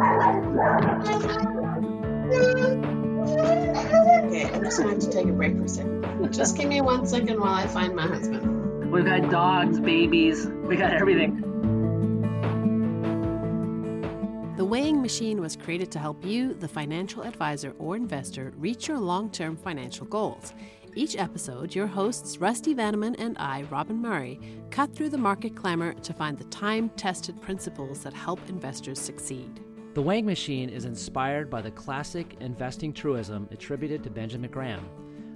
Okay, I'm just going to take a break for a second. Just give me one second while I find my husband. We've got dogs, babies, we got everything. The weighing machine was created to help you, the financial advisor or investor, reach your long term financial goals. Each episode, your hosts, Rusty Vanneman and I, Robin Murray, cut through the market clamor to find the time tested principles that help investors succeed. The weighing machine is inspired by the classic investing truism attributed to Benjamin Graham.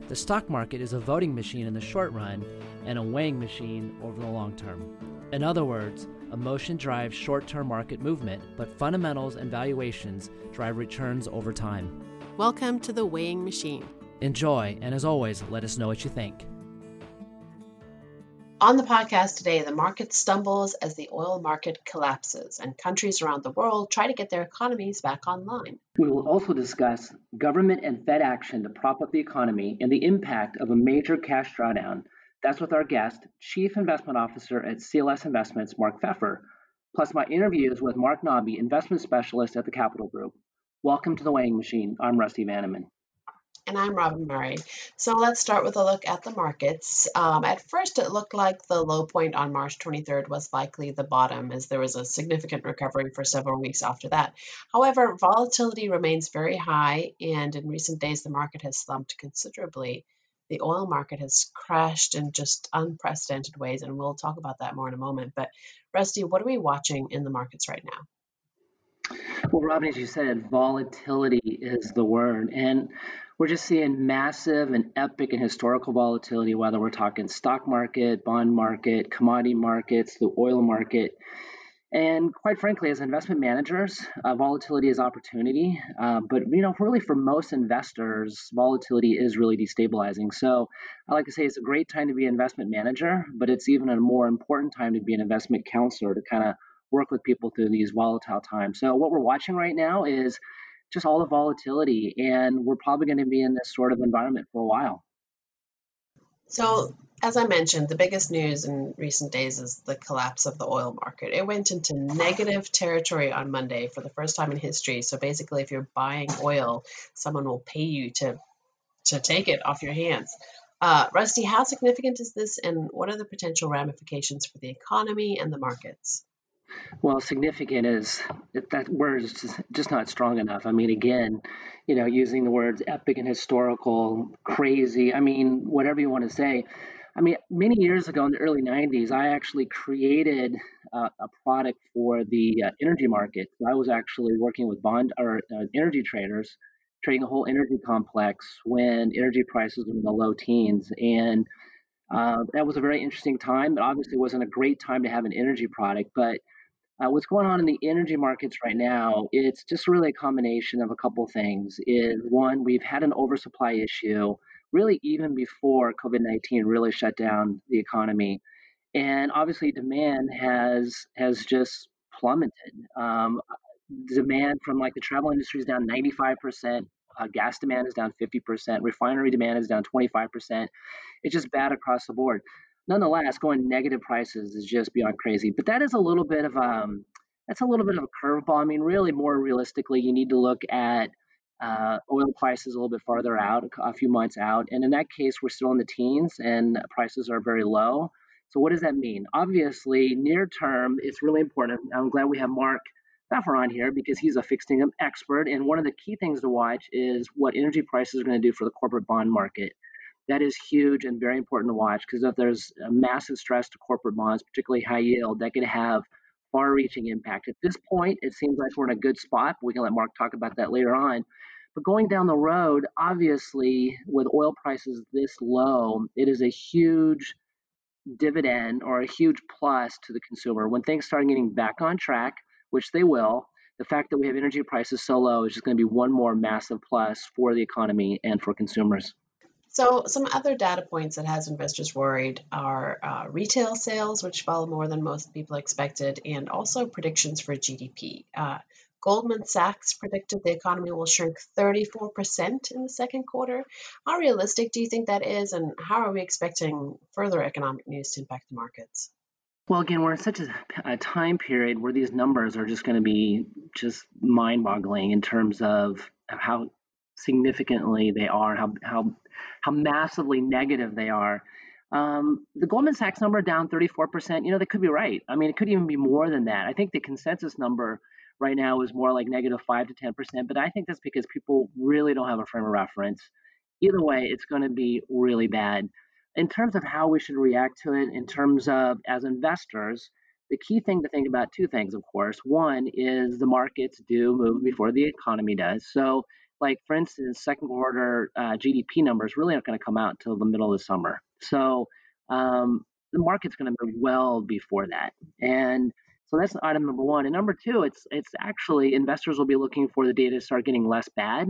The stock market is a voting machine in the short run and a weighing machine over the long term. In other words, emotion drives short term market movement, but fundamentals and valuations drive returns over time. Welcome to the weighing machine. Enjoy, and as always, let us know what you think. On the podcast today, the market stumbles as the oil market collapses and countries around the world try to get their economies back online. We will also discuss government and Fed action to prop up the economy and the impact of a major cash drawdown. That's with our guest, Chief Investment Officer at CLS Investments, Mark Pfeffer, plus my interviews with Marc Nabi, Investment Specialist at the Capital Group. Welcome to the Weighing Machine. I'm Rusty Vanneman. And I'm Robin Murray. So let's start with a look at the markets. Um, at first, it looked like the low point on March 23rd was likely the bottom, as there was a significant recovery for several weeks after that. However, volatility remains very high, and in recent days, the market has slumped considerably. The oil market has crashed in just unprecedented ways, and we'll talk about that more in a moment. But, Rusty, what are we watching in the markets right now? Well, Robin, as you said, volatility is the word. And we're just seeing massive and epic and historical volatility, whether we're talking stock market, bond market, commodity markets, the oil market. And quite frankly, as investment managers, uh, volatility is opportunity. Uh, but you know, really for most investors, volatility is really destabilizing. So I like to say it's a great time to be an investment manager, but it's even a more important time to be an investment counselor to kind of work with people through these volatile times. So what we're watching right now is just all the volatility. And we're probably going to be in this sort of environment for a while. So, as I mentioned, the biggest news in recent days is the collapse of the oil market. It went into negative territory on Monday for the first time in history. So basically, if you're buying oil, someone will pay you to to take it off your hands. Uh, Rusty, how significant is this, and what are the potential ramifications for the economy and the markets? Well, significant is that word is just, not strong enough. I mean, again, you know, using the words epic and historical, crazy. I mean, whatever you want to say. I mean, many years ago in the early 90s, I actually created uh, a product for the uh, energy market. I was actually working with bond or uh, energy traders, trading a whole energy complex when energy prices were in the low teens. And uh, that was a very interesting time. It obviously wasn't a great time to have an energy product, but uh, what's going on in the energy markets right now, it's just really a combination of a couple things. Is one, we've had an oversupply issue really even before COVID 19 really shut down the economy. And obviously, demand has has just plummeted. Um, demand from like the travel industry is down 95%. Uh, gas demand is down 50%. Refinery demand is down 25%. It's just bad across the board nonetheless, going negative prices is just beyond crazy. But that is a little bit of um, that's a little bit of a curveball. I mean, really, more realistically, you need to look at uh, oil prices a little bit farther out, a few months out. And in that case, we're still in the teens and prices are very low. So, what does that mean? Obviously, near term, it's really important. I'm glad we have Mark Pfeffer on here because he's a fixed income expert. And one of the key things to watch is what energy prices are going to do for the corporate bond market that is huge and very important to watch because if there's a massive stress to corporate bonds, particularly high yield, that could have far reaching impact. At this point, it seems like we're in a good spot. We can let Mark talk about that later on. But going down the road, obviously, with oil prices this low, it is a huge dividend or a huge plus to the consumer. When things start getting back on track, which they will, the fact that we have energy prices so low is just going to be one more massive plus for the economy and for consumers. So, some other data points that has investors worried are uh, retail sales, which fell more than most people expected, and also predictions for GDP. Uh, Goldman Sachs predicted the economy will shrink 34% in the second quarter. How realistic do you think that is, and how are we expecting further economic news to impact the markets? Well, again, we're in such a, a time period where these numbers are just going to be just mind-boggling in terms of how significantly they are, how how how massively negative they are. Um, the Goldman Sachs number down 34%, you know, they could be right. I mean, it could even be more than that. I think the consensus number right now is more like negative 5 to 10%, but I think that's because people really don't have a frame of reference. Either way, it's going to be really bad. In terms of how we should react to it, in terms of as investors, the key thing to think about two things, of course. One is the markets do move before the economy does. So like for instance, second quarter uh, GDP numbers really aren't going to come out until the middle of the summer. So um, the market's going to move well before that, and so that's item number one. And number two, it's it's actually investors will be looking for the data to start getting less bad,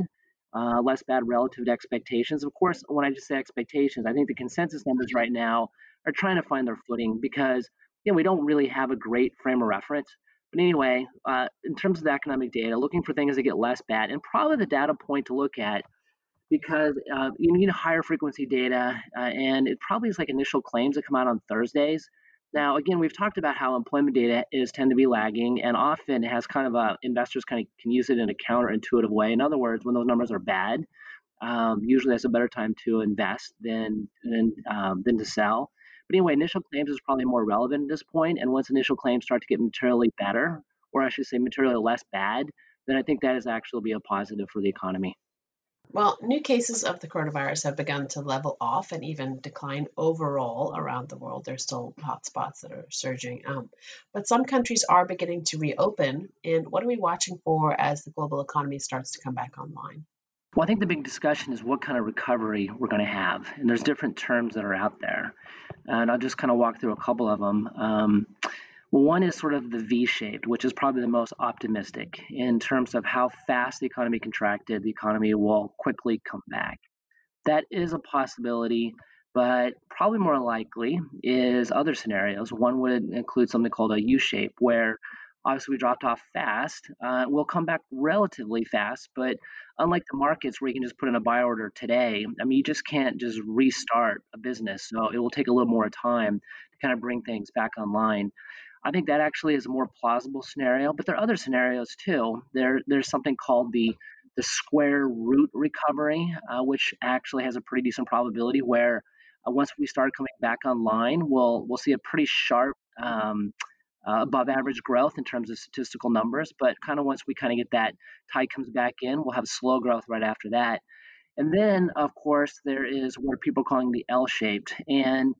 uh, less bad relative to expectations. Of course, when I just say expectations, I think the consensus numbers right now are trying to find their footing because you know, we don't really have a great frame of reference. But anyway, uh, in terms of the economic data, looking for things that get less bad, and probably the data point to look at because uh, you need higher frequency data, uh, and it probably is like initial claims that come out on Thursdays. Now, again, we've talked about how employment data is tend to be lagging, and often it has kind of a investors kind of can use it in a counterintuitive way. In other words, when those numbers are bad, um, usually that's a better time to invest than than um, than to sell. But anyway, initial claims is probably more relevant at this point. And once initial claims start to get materially better, or I should say materially less bad, then I think that is actually be a positive for the economy. Well, new cases of the coronavirus have begun to level off and even decline overall around the world. There's still hotspots that are surging. Um, but some countries are beginning to reopen. And what are we watching for as the global economy starts to come back online? Well, I think the big discussion is what kind of recovery we're going to have. And there's different terms that are out there. And I'll just kind of walk through a couple of them. Um, one is sort of the V shaped, which is probably the most optimistic in terms of how fast the economy contracted, the economy will quickly come back. That is a possibility, but probably more likely is other scenarios. One would include something called a U shape, where obviously we dropped off fast. Uh, we'll come back relatively fast, but unlike the markets where you can just put in a buy order today, I mean, you just can't just restart a business. So it will take a little more time to kind of bring things back online. I think that actually is a more plausible scenario, but there are other scenarios too. There, there's something called the the square root recovery, uh, which actually has a pretty decent probability where uh, once we start coming back online, we'll we'll see a pretty sharp um, uh, above average growth in terms of statistical numbers. But kind of once we kind of get that tide comes back in, we'll have slow growth right after that. And then, of course, there is what people are calling the L shaped. And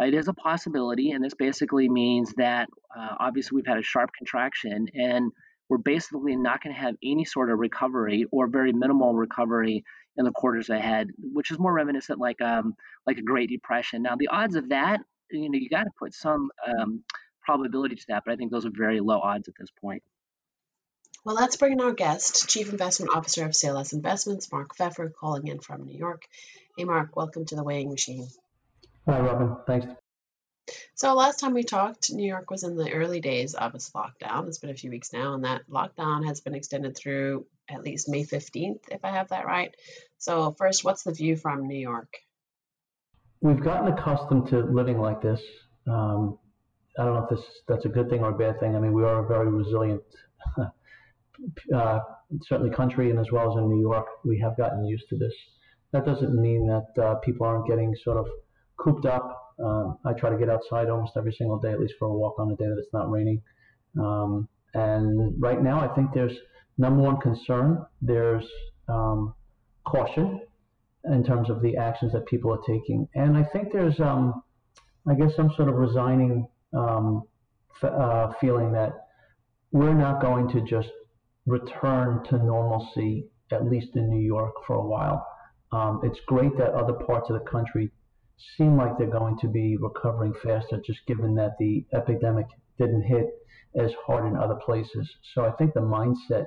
it is a possibility. And this basically means that uh, obviously we've had a sharp contraction and we're basically not going to have any sort of recovery or very minimal recovery in the quarters ahead, which is more reminiscent like um, like a Great Depression. Now, the odds of that, you know, you got to put some um, probability to that, but I think those are very low odds at this point. Well, let's bring in our guest, Chief Investment Officer of CLS Investments, Mark Pfeffer, calling in from New York. Hey, Mark, welcome to the weighing machine. Hi, Robin. Thanks. So, last time we talked, New York was in the early days of its lockdown. It's been a few weeks now, and that lockdown has been extended through at least May 15th, if I have that right. So, first, what's the view from New York? We've gotten accustomed to living like this. Um, I don't know if this that's a good thing or a bad thing. I mean, we are a very resilient, uh, certainly country, and as well as in New York, we have gotten used to this. That doesn't mean that uh, people aren't getting sort of cooped up. Um, I try to get outside almost every single day, at least for a walk on a day that it's not raining. Um, and right now, I think there's number one concern. There's um, caution in terms of the actions that people are taking, and I think there's, um, I guess, some sort of resigning um, f- uh, feeling that we're not going to just return to normalcy, at least in New York, for a while. Um, it's great that other parts of the country seem like they're going to be recovering faster, just given that the epidemic didn't hit as hard in other places. So I think the mindset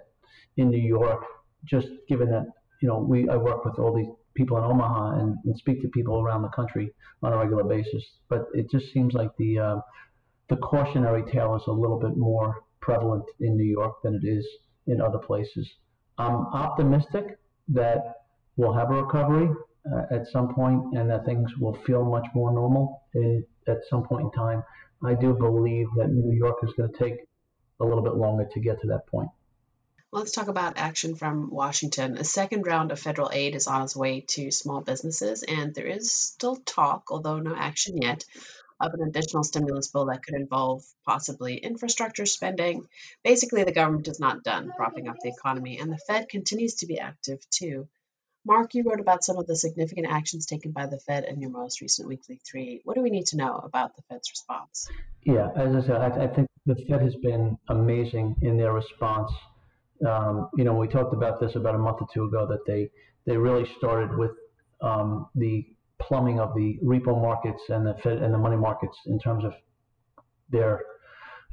in New York, just given that you know we I work with all these people in Omaha and, and speak to people around the country on a regular basis, but it just seems like the uh, the cautionary tale is a little bit more prevalent in New York than it is in other places. I'm optimistic that we'll have a recovery uh, at some point and that things will feel much more normal in, at some point in time. I do believe that New York is going to take a little bit longer to get to that point. let's talk about action from Washington. A second round of federal aid is on its way to small businesses, and there is still talk, although no action yet, of an additional stimulus bill that could involve possibly infrastructure spending. Basically, the government is not done propping up the economy, and the Fed continues to be active too. Mark, you wrote about some of the significant actions taken by the Fed in your most recent weekly three. What do we need to know about the Fed's response? Yeah, as I said, I, I think the Fed has been amazing in their response. Um, you know, we talked about this about a month or two ago that they they really started with um, the plumbing of the repo markets and the Fed and the money markets in terms of their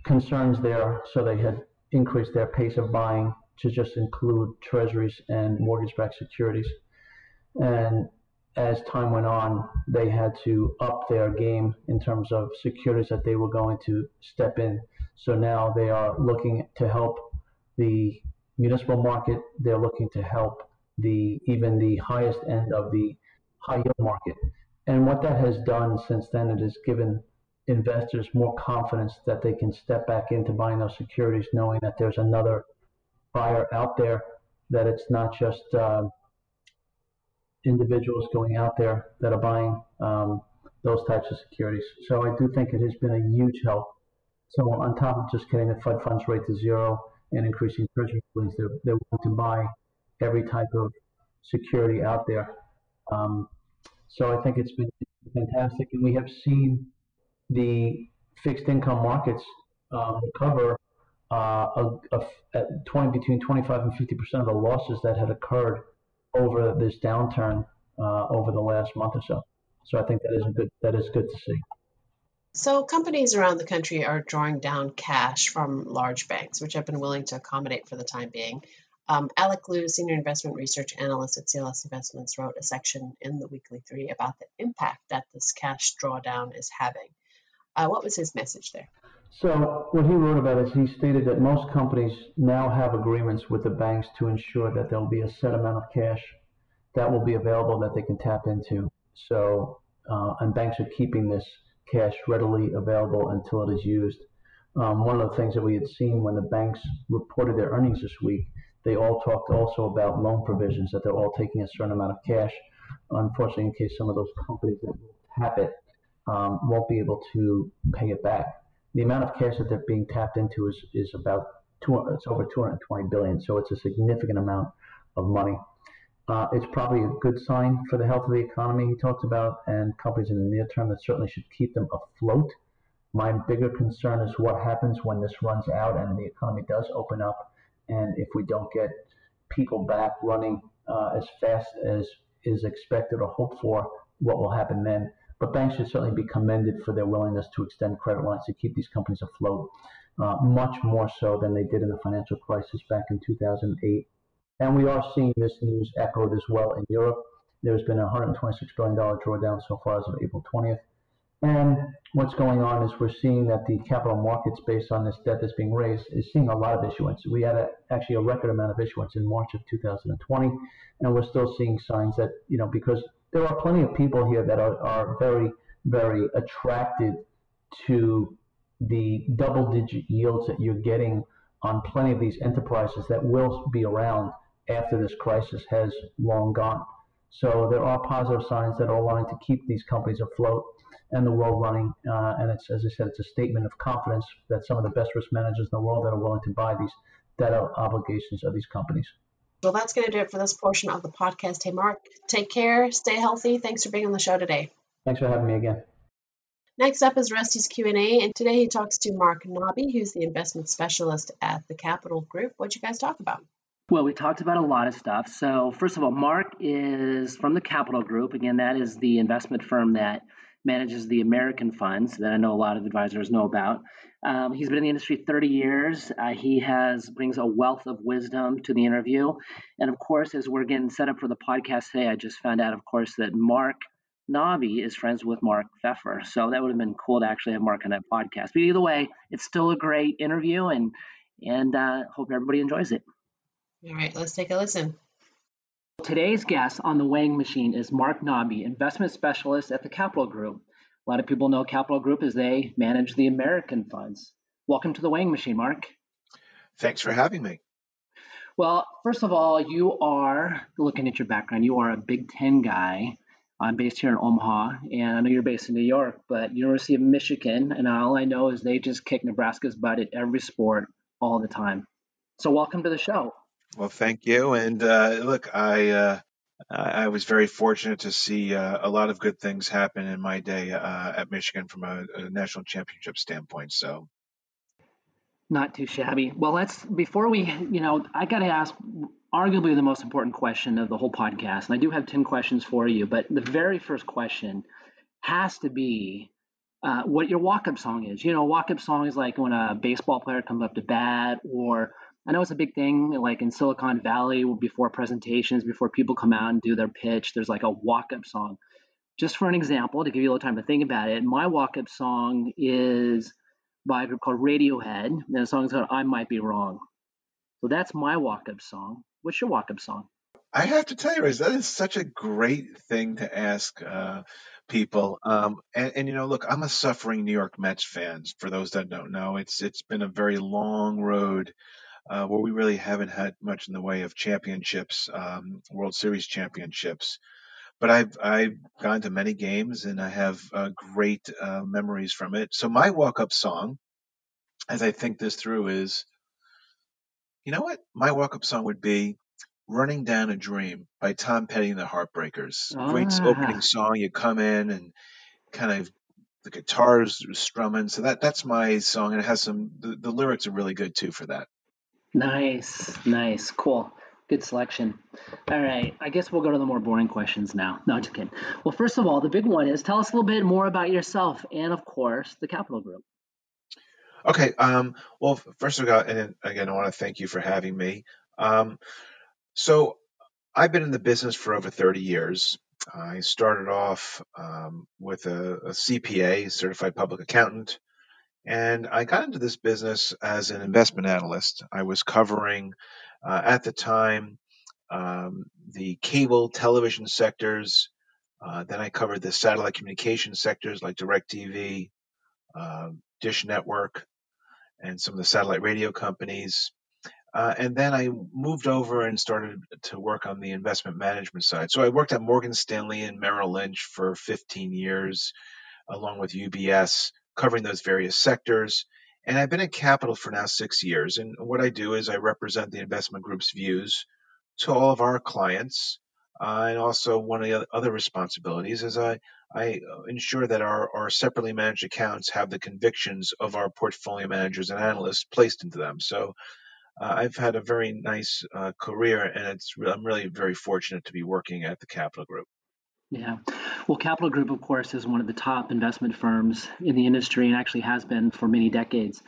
concerns there. So they had increased their pace of buying to just include treasuries and mortgage-backed securities. And as time went on, they had to up their game in terms of securities that they were going to step in. So now they are looking to help the municipal market. They're looking to help the even the highest end of the high yield market. And what that has done since then, it has given investors more confidence that they can step back into buying those securities, knowing that there's another buyer out there, that it's not just uh, individuals going out there that are buying um, those types of securities. So I do think it has been a huge help. So on top of just getting the Fed funds rate to zero and increasing treasury yields, they're, they're willing to buy every type of security out there. Um, so I think it's been fantastic, and we have seen the fixed income markets uh, recover uh, a, a, at 20 between 25 and 50 percent of the losses that had occurred over this downturn uh, over the last month or so. So I think that is good. That is good to see. So companies around the country are drawing down cash from large banks, which have been willing to accommodate for the time being. Um, Alec Liu, senior investment research analyst at CLS Investments, wrote a section in the weekly three about the impact that this cash drawdown is having. Uh, what was his message there? So what he wrote about is he stated that most companies now have agreements with the banks to ensure that there'll be a set amount of cash that will be available that they can tap into. So uh, and banks are keeping this cash readily available until it is used. Um, one of the things that we had seen when the banks reported their earnings this week, they all talked also about loan provisions that they're all taking a certain amount of cash. Unfortunately, in case some of those companies that tap it um, won't be able to pay it back the amount of cash that they're being tapped into is, is about two, it's over 220 billion. So it's a significant amount of money. Uh, it's probably a good sign for the health of the economy he talks about and companies in the near term that certainly should keep them afloat. My bigger concern is what happens when this runs out and the economy does open up and if we don't get people back running uh, as fast as is expected or hoped for, what will happen then? But banks should certainly be commended for their willingness to extend credit lines to keep these companies afloat, uh, much more so than they did in the financial crisis back in 2008. And we are seeing this news echoed as well in Europe. There's been a $126 billion drawdown so far as of April 20th. And what's going on is we're seeing that the capital markets, based on this debt that's being raised, is seeing a lot of issuance. We had a, actually a record amount of issuance in March of 2020, and we're still seeing signs that, you know, because there are plenty of people here that are, are very, very attracted to the double digit yields that you're getting on plenty of these enterprises that will be around after this crisis has long gone. So there are positive signs that are wanting to keep these companies afloat and the world running. Uh, and it's, as I said, it's a statement of confidence that some of the best risk managers in the world that are willing to buy these debt obligations of these companies. Well, that's going to do it for this portion of the podcast. Hey, Mark, take care, stay healthy. Thanks for being on the show today. Thanks for having me again. Next up is Rusty's Q&A, and today he talks to Marc Nabi, who's the investment specialist at the Capital Group. What'd you guys talk about? Well, we talked about a lot of stuff. So, first of all, Mark is from the Capital Group. Again, that is the investment firm that manages the American funds that I know a lot of advisors know about. Um, he's been in the industry 30 years. Uh, he has brings a wealth of wisdom to the interview, and of course, as we're getting set up for the podcast today, I just found out, of course, that Marc Nabi is friends with Mark Pfeffer. So that would have been cool to actually have Mark on that podcast. But either way, it's still a great interview, and and uh, hope everybody enjoys it. All right, let's take a listen. Today's guest on the weighing machine is Marc Nabi, investment specialist at the Capital Group. A lot of people know Capital Group as they manage the American funds. Welcome to the weighing machine, Mark. Thanks for having me. Well, first of all, you are looking at your background. You are a Big Ten guy. I'm based here in Omaha, and I know you're based in New York, but University of Michigan, and all I know is they just kick Nebraska's butt at every sport all the time. So, welcome to the show. Well, thank you. And uh, look, I uh, I was very fortunate to see uh, a lot of good things happen in my day uh, at Michigan from a, a national championship standpoint. So not too shabby. Well, let's before we, you know, I got to ask arguably the most important question of the whole podcast, and I do have ten questions for you. But the very first question has to be uh, what your walk-up song is. You know, walk-up song is like when a baseball player comes up to bat, or I know it's a big thing, like in Silicon Valley, before presentations, before people come out and do their pitch. There's like a walk-up song. Just for an example, to give you a little time to think about it, my walk-up song is by a group called Radiohead. And the song's called I Might Be Wrong. So that's my walk up song. What's your walk up song? I have to tell you, Riz, that is such a great thing to ask uh, people. Um, and, and, you know, look, I'm a suffering New York Mets fan. For those that don't know, it's it's been a very long road uh, where we really haven't had much in the way of championships, um, World Series championships but I've I've gone to many games and I have uh, great uh, memories from it. So my walk up song, as I think this through, is you know what my walk up song would be "Running Down a Dream" by Tom Petty and the Heartbreakers. Ah. Great opening song. You come in and kind of the guitars strumming. So that that's my song, and it has some the, the lyrics are really good too for that. Nice, nice, cool. Good selection. All right, I guess we'll go to the more boring questions now. No, just kidding. Well, first of all, the big one is tell us a little bit more about yourself and, of course, the Capital Group. Okay. Um, well, first of all, and again, I want to thank you for having me. Um, so, I've been in the business for over 30 years. I started off um, with a, a CPA, certified public accountant, and I got into this business as an investment analyst. I was covering uh, at the time, um, the cable television sectors. Uh, then I covered the satellite communication sectors like DirecTV, uh, Dish Network, and some of the satellite radio companies. Uh, and then I moved over and started to work on the investment management side. So I worked at Morgan Stanley and Merrill Lynch for 15 years, along with UBS, covering those various sectors. And I've been at Capital for now six years. And what I do is I represent the investment group's views to all of our clients. Uh, and also, one of the other responsibilities is I, I uh, ensure that our, our separately managed accounts have the convictions of our portfolio managers and analysts placed into them. So uh, I've had a very nice uh, career, and it's I'm really very fortunate to be working at the Capital Group. Yeah. Well, Capital Group, of course, is one of the top investment firms in the industry and actually has been for many decades.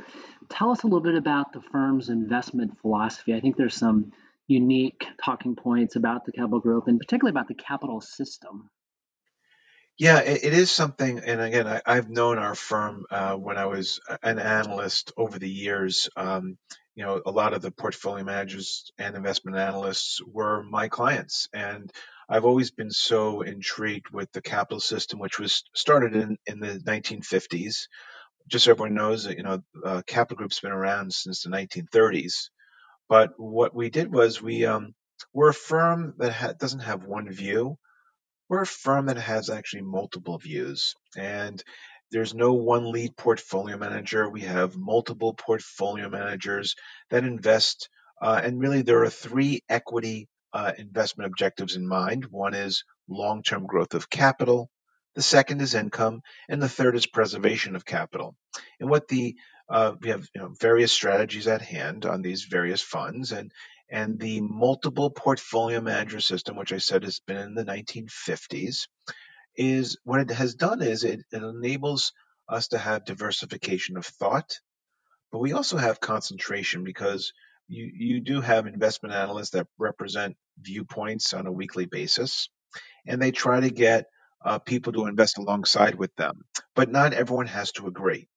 Tell us a little bit about the firm's investment philosophy. I think there's some unique talking points about the Capital Group and particularly about the capital system. Yeah, it, it is something. And again, I, have known our firm uh, when I was an analyst over the years. Um, you know, a lot of the portfolio managers and investment analysts were my clients. And I've always been so intrigued with the capital system, which was started in, in the 1950s. Just so everyone knows that, you know, uh, Capital Group's been around since the 1930s. But what we did was we, um, we're a firm that ha- doesn't have one view. We're a firm that has actually multiple views. And there's no one lead portfolio manager. We have multiple portfolio managers that invest. Uh, and really, there are three equity uh, investment objectives in mind. One is long term growth of capital, the second is income, and the third is preservation of capital. And what the uh, we have you know, various strategies at hand on these various funds, and and the multiple portfolio manager system, which I said has been in the 1950s, is what it has done is it, it enables us to have diversification of thought, but we also have concentration because you, you do have investment analysts that represent viewpoints on a weekly basis, and they try to get uh, people to invest alongside with them. But not everyone has to agree.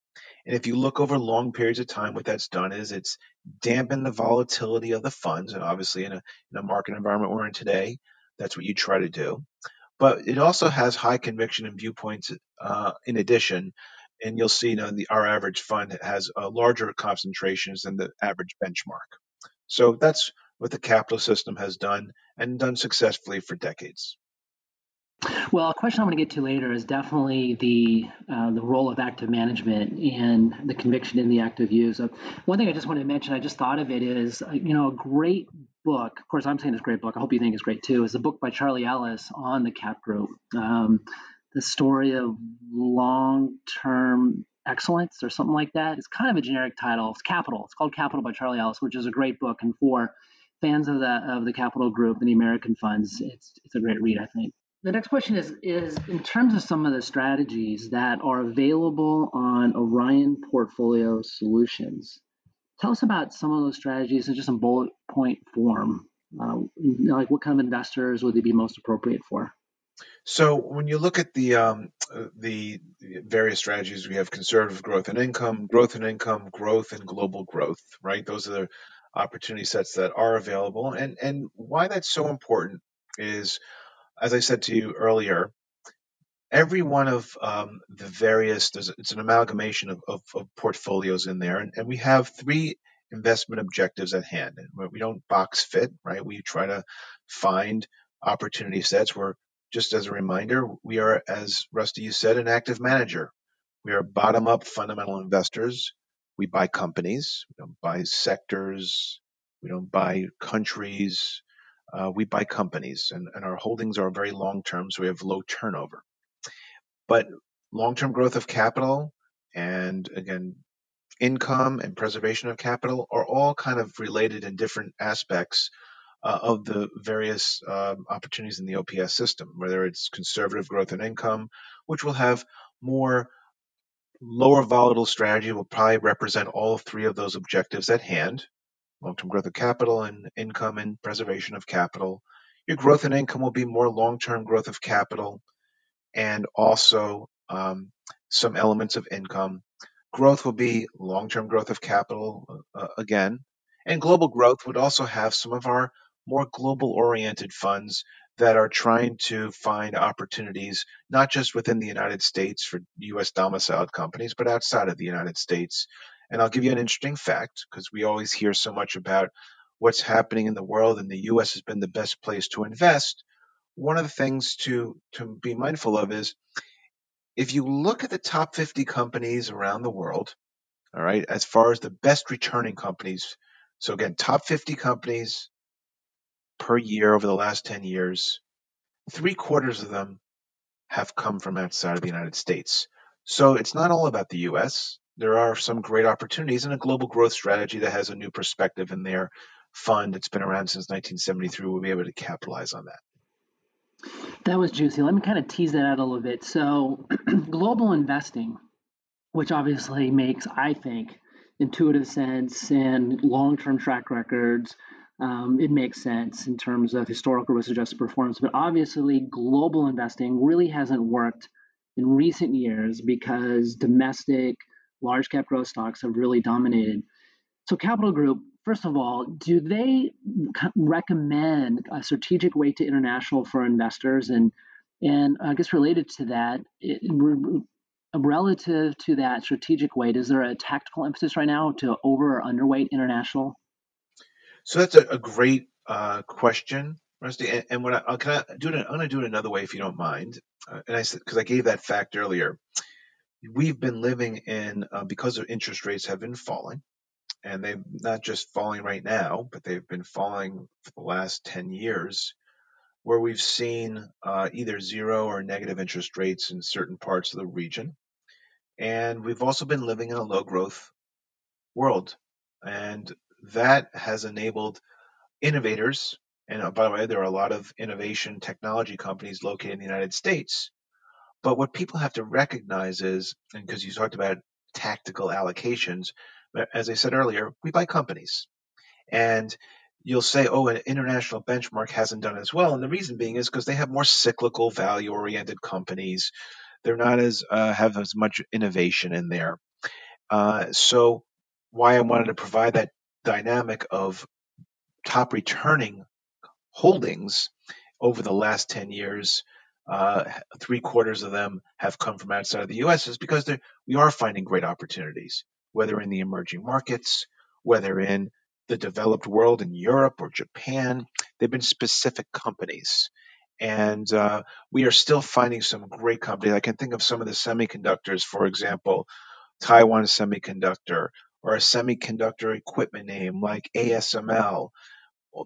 And if you look over long periods of time, what that's done is it's dampened the volatility of the funds. And obviously, in a, in a market environment we're in today, that's what you try to do. But it also has high conviction and viewpoints uh, in addition. And you'll see you know, the, our average fund has larger concentrations than the average benchmark. So that's what the capital system has done and done successfully for decades. Well, a question I'm going to get to later is definitely the uh, the role of active management and the conviction in the active use. Uh, one thing I just wanted to mention, I just thought of it is, uh, you know, a great book. Of course, I'm saying it's a great book. I hope you think it's great too. Is a book by Charlie Ellis on the CAP Group, um, the story of long-term excellence or something like that. It's kind of a generic title. It's Capital. It's called Capital by Charlie Ellis, which is a great book. And for fans of the of the Capital Group and the American funds, it's it's a great read, I think. The next question is is in terms of some of the strategies that are available on Orion Portfolio Solutions. Tell us about some of those strategies in just some bullet point form. Uh, like what kind of investors would they be most appropriate for? So when you look at the um, uh, the various strategies, we have conservative growth and income, growth and income, growth and global growth. Right, those are the opportunity sets that are available, and and why that's so important is as I said to you earlier, every one of um, the various, it's an amalgamation of, of, of portfolios in there. And, and, we have three investment objectives at hand. And we don't box fit, right? We try to find opportunity sets where, just as a reminder, we are, as Rusty, you said, an active manager. We are bottom up fundamental investors. We buy companies, we don't buy sectors, we don't buy countries, uh, we buy companies, and, and our holdings are very long term, so we have low turnover. But long term growth of capital and again, income and preservation of capital are all kind of related in different aspects uh, of the various um, opportunities in the OPS system, whether it's conservative growth and income, which will have more lower volatile strategy, will probably represent all three of those objectives at hand long-term growth of capital and income and preservation of capital. Your growth and income will be more long-term growth of capital and also um, some elements of income. Growth will be long-term growth of capital uh, again, and global growth would also have some of our more global-oriented funds that are trying to find opportunities not just within the United States for U.S. domiciled companies, but outside of the United States and I'll give you an interesting fact because we always hear so much about what's happening in the world, and the U.S. has been the best place to invest. One of the things to to be mindful of is if you look at the top 50 companies around the world, all right, as far as the best returning companies. So again, top 50 companies per year over the last 10 years, three quarters of them have come from outside of the United States. So it's not all about the US there are some great opportunities in a global growth strategy that has a new perspective in their fund. that's been around since 1973. We'll be able to capitalize on that. That was juicy. Let me kind of tease that out a little bit. So, global investing, which obviously makes, I think, intuitive sense and long term track records. Um, it makes sense in terms of historical risk adjusted performance. But obviously, global investing really hasn't worked in recent years because domestic large cap growth stocks have really dominated. So, Capital Group, first of all, do they recommend a strategic way to international for investors? And and I guess related to that, it, relative to that strategic weight, is there a tactical emphasis right now to over or underweight international? So that's a, a great uh, question, Rusty. And, and what I, will can I do it? I'm going to do it another way if you don't mind. Uh, and I said because I gave that fact earlier we've been living in uh, because of interest rates have been falling and they've not just falling right now but they've been falling for the last 10 years where we've seen uh, either zero or negative interest rates in certain parts of the region and we've also been living in a low growth world and that has enabled innovators and uh, by the way there are a lot of innovation technology companies located in the united states but what people have to recognize is, and because you talked about tactical allocations, as I said earlier, we buy companies. And you'll say, oh, an international benchmark hasn't done as well. And the reason being is because they have more cyclical, value oriented companies. They're not as, uh, have as much innovation in there. Uh, so, why I wanted to provide that dynamic of top returning holdings over the last 10 years uh, three quarters of them have come from outside of the U.S. is because we are finding great opportunities, whether in the emerging markets, whether in the developed world in Europe or Japan. They've been specific companies. And uh, we are still finding some great companies. I can think of some of the semiconductors, for example, Taiwan Semiconductor, or a semiconductor equipment name like ASML.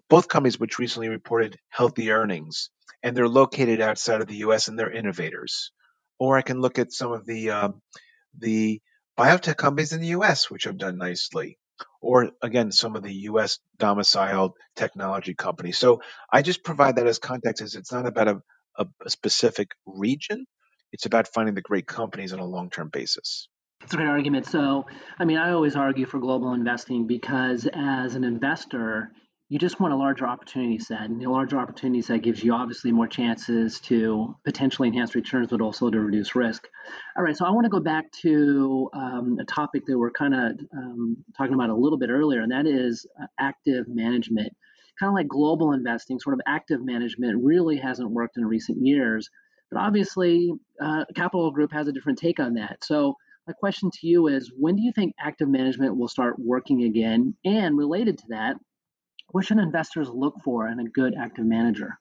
Both companies which recently reported healthy earnings, and they're located outside of the U.S. and they're innovators. Or I can look at some of the um, the biotech companies in the U.S. which have done nicely or again, some of the US domiciled technology companies. So I just provide that as context as it's not about a, a, specific region, it's about finding the great companies on a long term basis. That's a great argument. So, I mean, I always argue for global investing because as an investor, you just want a larger opportunity set. And the larger opportunity set gives you obviously more chances to potentially enhance returns, but also to reduce risk. All right, so I want to go back to um, a topic that we're kind of um, talking about a little bit earlier, and that is uh, active management. Kind of like global investing, sort of active management really hasn't worked in recent years. But obviously, uh, Capital Group has a different take on that. So, my question to you is when do you think active management will start working again? And related to that, what should investors look for in a good active manager?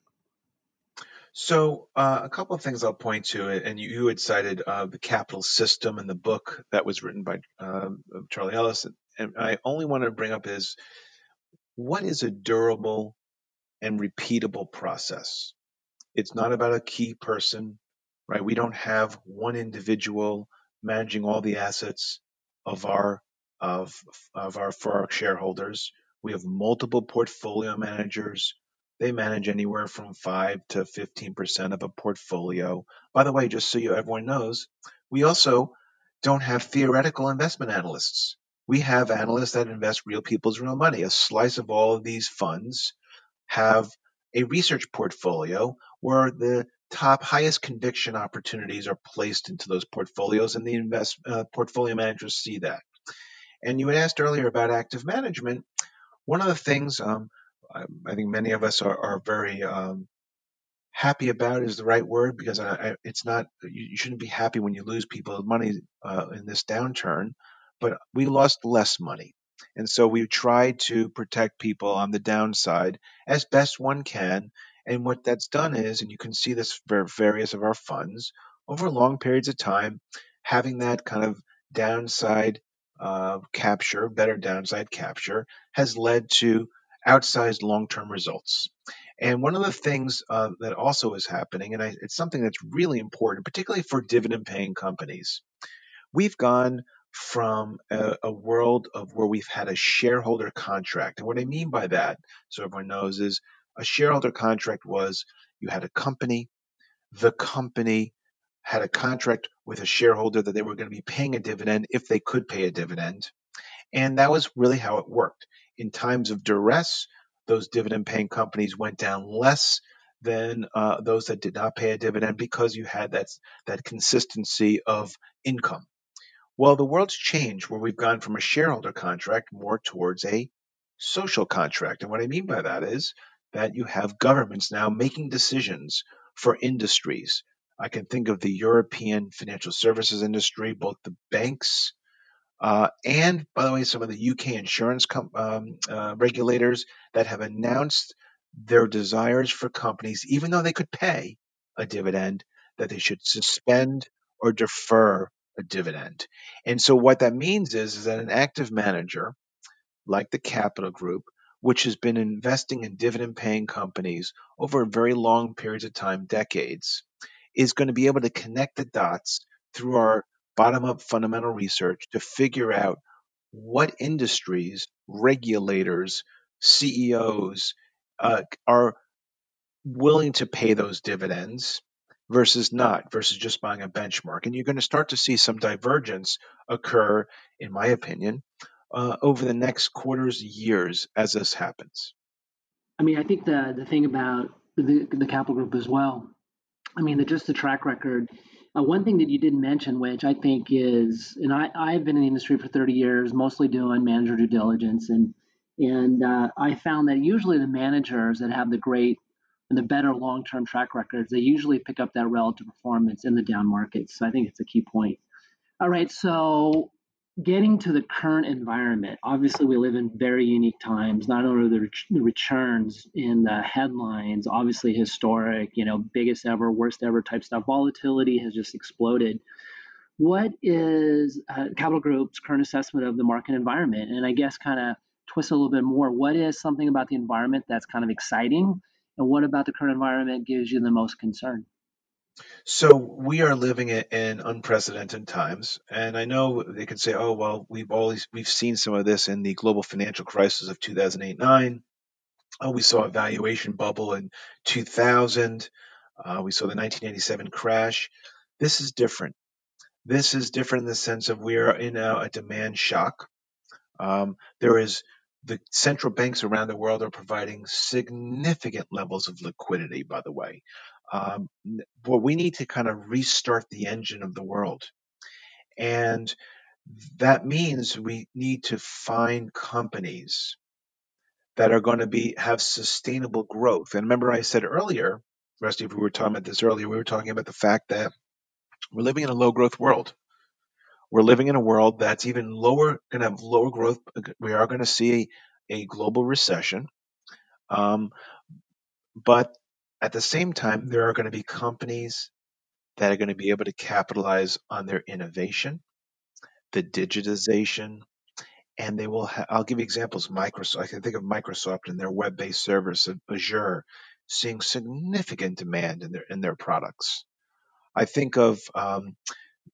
So, uh, a couple of things I'll point to, and you, you had cited uh, the capital system in the book that was written by um, Charlie Ellis. And I only want to bring up is what is a durable and repeatable process? It's not about a key person, right? We don't have one individual managing all the assets of our of of our for our shareholders. We have multiple portfolio managers. They manage anywhere from 5 to 15% of a portfolio. By the way, just so you everyone knows, we also don't have theoretical investment analysts. We have analysts that invest real people's real money. A slice of all of these funds have a research portfolio where the top highest conviction opportunities are placed into those portfolios and the invest uh, portfolio managers see that. And you had asked earlier about active management. One of the things um, I, I, think many of us are, are very um, happy about is the right word because I, I, it's not you, you, shouldn't be happy when you lose people money uh, in this downturn, but we lost less money. And so we try to protect people on the downside as best one can. And what that's done is, and you can see this for various of our funds over long periods of time, having that kind of downside uh, capture, better downside capture, has led to outsized long term results. And one of the things uh, that also is happening, and I, it's something that's really important, particularly for dividend paying companies, we've gone from a, a, world of where we've had a shareholder contract. And what I mean by that, so everyone knows, is a shareholder contract was you had a company, the company had a contract with a shareholder that they were going to be paying a dividend if they could pay a dividend. And that was really how it worked. In times of duress, those dividend paying companies went down less than uh, those that did not pay a dividend because you had that, that consistency of income. Well, the world's changed where we've gone from a shareholder contract more towards a social contract. And what I mean by that is that you have governments now making decisions for industries I can think of the European financial services industry, both the banks uh, and, by the way, some of the UK insurance com- um, uh, regulators that have announced their desires for companies, even though they could pay a dividend, that they should suspend or defer a dividend. And so, what that means is, is that an active manager like the Capital Group, which has been investing in dividend paying companies over very long periods of time, decades, is going to be able to connect the dots through our bottom up fundamental research to figure out what industries, regulators, CEOs uh, are willing to pay those dividends versus not, versus just buying a benchmark. And you're going to start to see some divergence occur, in my opinion, uh, over the next quarters, years as this happens. I mean, I think the the thing about the the capital group as well I mean, the, just the track record. Uh, one thing that you didn't mention, which I think is, and I, I've been in the industry for 30 years, mostly doing manager due diligence, and and uh, I found that usually the managers that have the great and the better long-term track records, they usually pick up that relative performance in the down markets. So I think it's a key point. All right, so getting to the current environment, obviously we live in very unique times. Not only the, the returns in the headlines, obviously historic, you know, biggest ever, worst ever type stuff. Volatility has just exploded. What is uh, Capital Group's current assessment of the market environment? And I guess kind of twist a little bit more. What is something about the environment that's kind of exciting, and what about the current environment gives you the most concern? So we are living in unprecedented times, and I know they can say, "Oh, well, we've always we've seen some of this in the global financial crisis of 2008-9. Oh, we saw a valuation bubble in 2000. Uh, we saw the 1987 crash. This is different. This is different in the sense of we are in a, a demand shock. Um, there is the central banks around the world are providing significant levels of liquidity, by the way. Um, we need to kind of restart the engine of the world. And that means we need to find companies that are going to be have sustainable growth. And remember, I said earlier, Rusty, if we were talking about this earlier, we were talking about the fact that we're living in a low growth world. We're living in a world that's even lower, going to have lower growth. We are going to see a, a global recession. Um, but at the same time, there are going to be companies that are going to be able to capitalize on their innovation, the digitization, and they will. Ha- I'll give you examples. Microsoft. I can think of Microsoft and their web-based service, of Azure, seeing significant demand in their in their products. I think of um,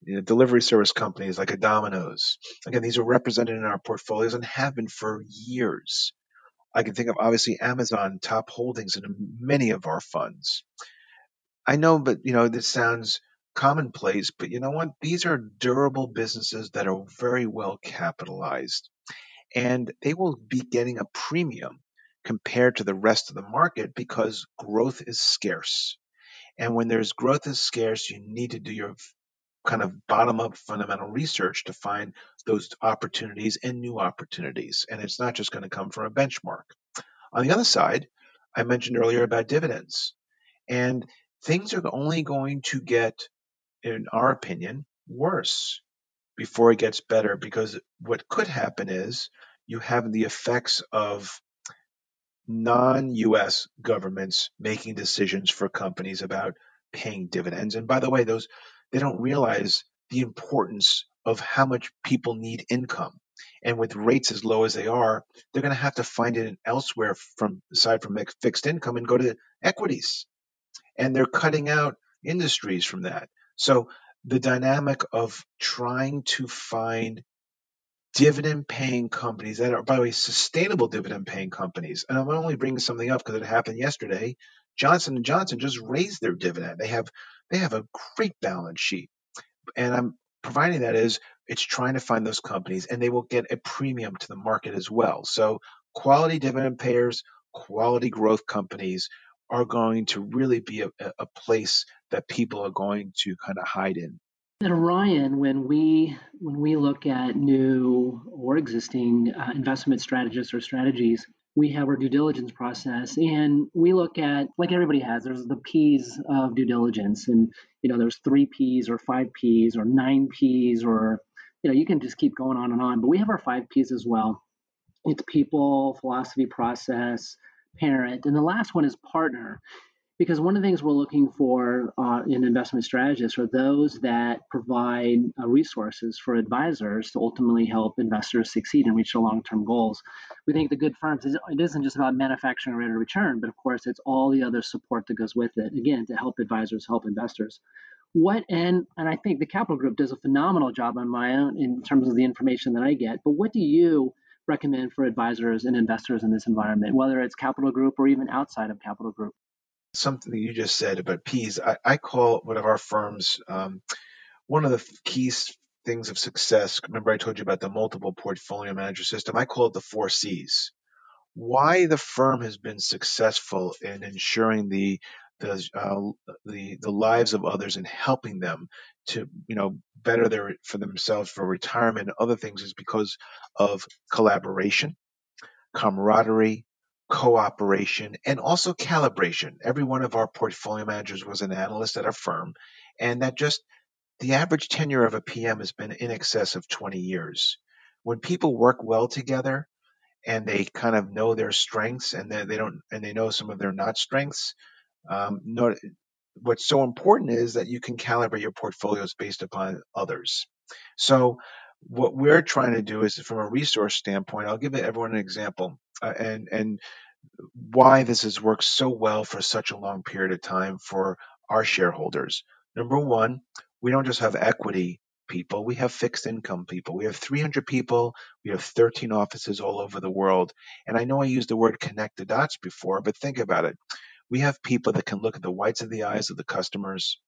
you know, delivery service companies like a Domino's. Again, these are represented in our portfolios and have been for years. I can think of obviously Amazon top holdings in many of our funds. I know, but you know, this sounds commonplace, but you know what? These are durable businesses that are very well capitalized and they will be getting a premium compared to the rest of the market because growth is scarce. And when there's growth is scarce, you need to do your kind of bottom up fundamental research to find those opportunities and new opportunities. And it's not just going to come from a benchmark. On the other side, I mentioned earlier about dividends. And things are only going to get, in our opinion, worse before it gets better because what could happen is you have the effects of non-US governments making decisions for companies about paying dividends. And by the way, those they don't realize the importance of how much people need income. And with rates as low as they are, they're going to have to find it elsewhere from aside from fixed income and go to equities. And they're cutting out industries from that. So the dynamic of trying to find dividend paying companies that are, by the way, sustainable dividend paying companies. And I'm only bringing something up because it happened yesterday. Johnson and Johnson just raised their dividend. They have they have a great balance sheet, and I'm providing that is it's trying to find those companies, and they will get a premium to the market as well. So quality dividend payers, quality growth companies are going to really be a, a place that people are going to kind of hide in. At Orion, when we when we look at new or existing uh, investment strategies or strategies, we have our due diligence process, and we look at like everybody has. There's the P's of due diligence, and you know there's three P's or five P's or nine P's or you know you can just keep going on and on. But we have our five P's as well. It's people, philosophy, process, parent, and the last one is partner because one of the things we're looking for uh, in investment strategists are those that provide uh, resources for advisors to ultimately help investors succeed and reach their long-term goals. We think the good firms it isn't just about manufacturing a rate of return, but of course it's all the other support that goes with it. Again, to help advisors help investors. What and and I think the Capital Group does a phenomenal job on my own in terms of the information that I get. But what do you recommend for advisors and investors in this environment, whether it's Capital Group or even outside of Capital Group? Something that you just said about P's. I, I call one of our firms um, one of the key things of success. Remember, I told you about the multiple portfolio manager system. I call it the four C's. Why the firm has been successful in ensuring the the uh, the the lives of others and helping them to you know better their for themselves for retirement and other things is because of collaboration, camaraderie, cooperation, and also calibration. Every one of our portfolio managers was an analyst at our firm, and that just the average tenure of a PM has been in excess of 20 years. When people work well together and they kind of know their strengths and they, don't and they know some of their not strengths, um, not, what's so important is that you can calibrate your portfolios based upon others. So what we're trying to do is from a resource standpoint, I'll give everyone an example uh, and and why this has worked so well for such a long period of time for our shareholders. Number one, we don't just have equity people, we have fixed income people. We have 300 people, we have 13 offices all over the world. And I know I used the word connect the dots before, but think about it. We have people that can look at the whites of the eyes of the customers,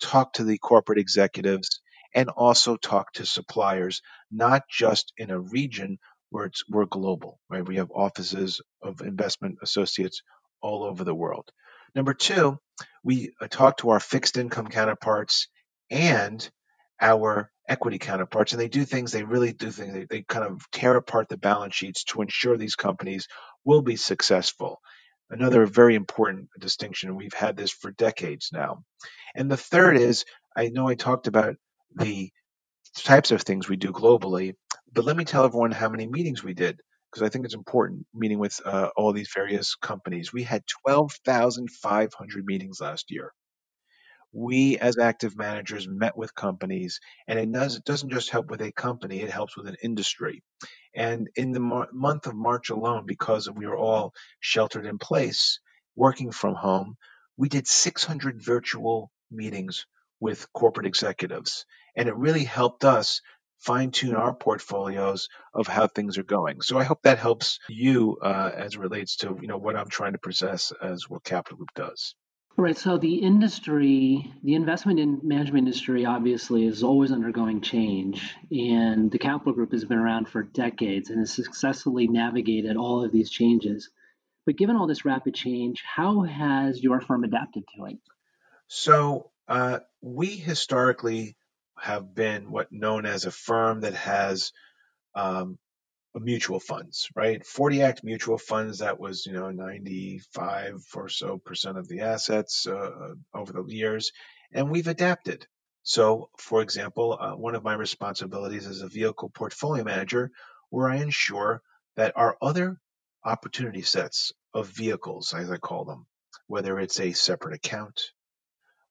talk to the corporate executives, and also talk to suppliers, not just in a region where it's we're global, right? We have offices of investment associates all over the world. Number two, we uh, talk to our fixed income counterparts and our equity counterparts, and they do things. They really do things. They, they kind of tear apart the balance sheets to ensure these companies will be successful. Another very important distinction. We've had this for decades now. And the third is, I know I talked about the types of things we do globally, but let me tell everyone how many meetings we did because I think it's important meeting with uh, all these various companies. We had 12,500 meetings last year. We, as active managers, met with companies, and it, does, it doesn't just help with a company, it helps with an industry. And in the mar- month of March alone, because we were all sheltered in place, working from home, we did 600 virtual meetings with corporate executives. And it really helped us fine tune our portfolios of how things are going. So I hope that helps you uh, as it relates to you know what I'm trying to possess as what Capital Group does. Right. So the industry, the investment in management industry, obviously is always undergoing change, and the Capital Group has been around for decades and has successfully navigated all of these changes. But given all this rapid change, how has your firm adapted to it? So uh, we historically have been what known as a firm that has um, mutual funds, right? 40 Act mutual funds, that was, you know, 95 or so percent of the assets uh, over the years. And we've adapted. So, for example, uh, one of my responsibilities as a vehicle portfolio manager, where I ensure that our other opportunity sets of vehicles, as I call them, whether it's a separate account,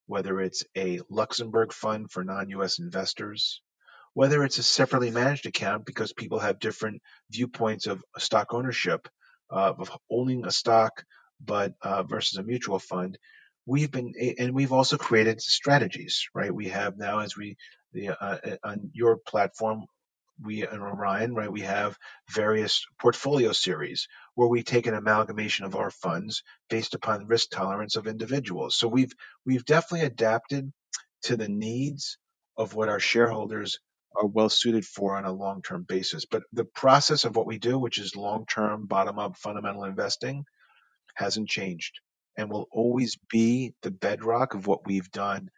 whether it's a Luxembourg fund for non-US investors, whether it's a separately managed account because people have different viewpoints of stock ownership, uh, of owning a stock, but uh, versus a mutual fund. We've been, and we've also created strategies, right? We have now, as we, the, uh, uh on your platform, we in Orion, right, we have various portfolio series where we take an amalgamation of our funds based upon risk tolerance of individuals. So we've we've definitely adapted to the needs of what our shareholders are well suited for on a long-term basis. But the process of what we do, which is long-term bottom-up fundamental investing, hasn't changed and will always be the bedrock of what we've done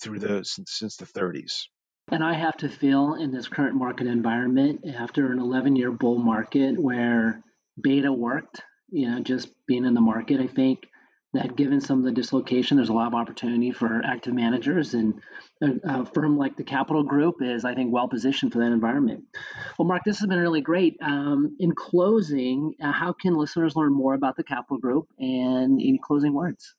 through the since, since the 30s. And I have to feel in this current market environment, after an 11 year bull market where beta worked, you know, just being in the market, I think that given some of the dislocation, there's a lot of opportunity for active managers. And a, a firm like the Capital Group is, I think, well positioned for that environment. Well, Marc, this has been really great. Um, in closing, uh, how can listeners learn more about the Capital Group and in closing words?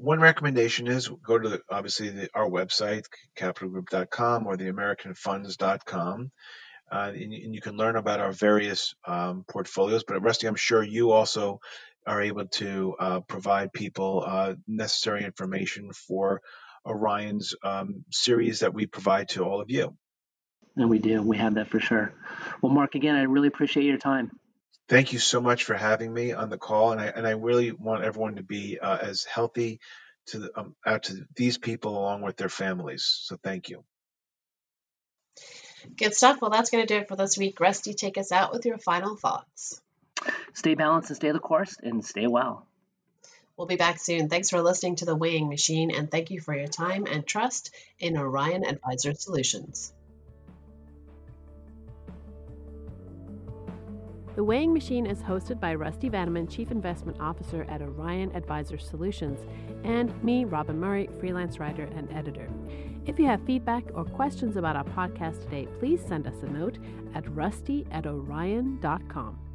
One recommendation is go to the, obviously the, our website, capitalgroup.com or the americanfunds.com. Uh, and, and, you can learn about our various um, portfolios. But Rusty, I'm sure you also are able to uh, provide people uh, necessary information for Orion's um, series that we provide to all of you. And we do. We have that for sure. Well, Marc, again, I really appreciate your time thank you so much for having me on the call, and I and I really want everyone to be uh, as healthy to the, um, out to these people along with their families. So thank you. Good stuff. Well, that's going to do it for this week. Rusty, take us out with your final thoughts. Stay balanced and stay the course, and stay well. We'll be back soon. Thanks for listening to The Weighing Machine, and thank you for your time and trust in Orion Advisor Solutions. The Weighing Machine is hosted by Rusty Vanneman, Chief Investment Officer at Orion Advisor Solutions, and me, Robin Murray, freelance writer and editor. If you have feedback or questions about our podcast today, please send us a note at rusty at orion.com.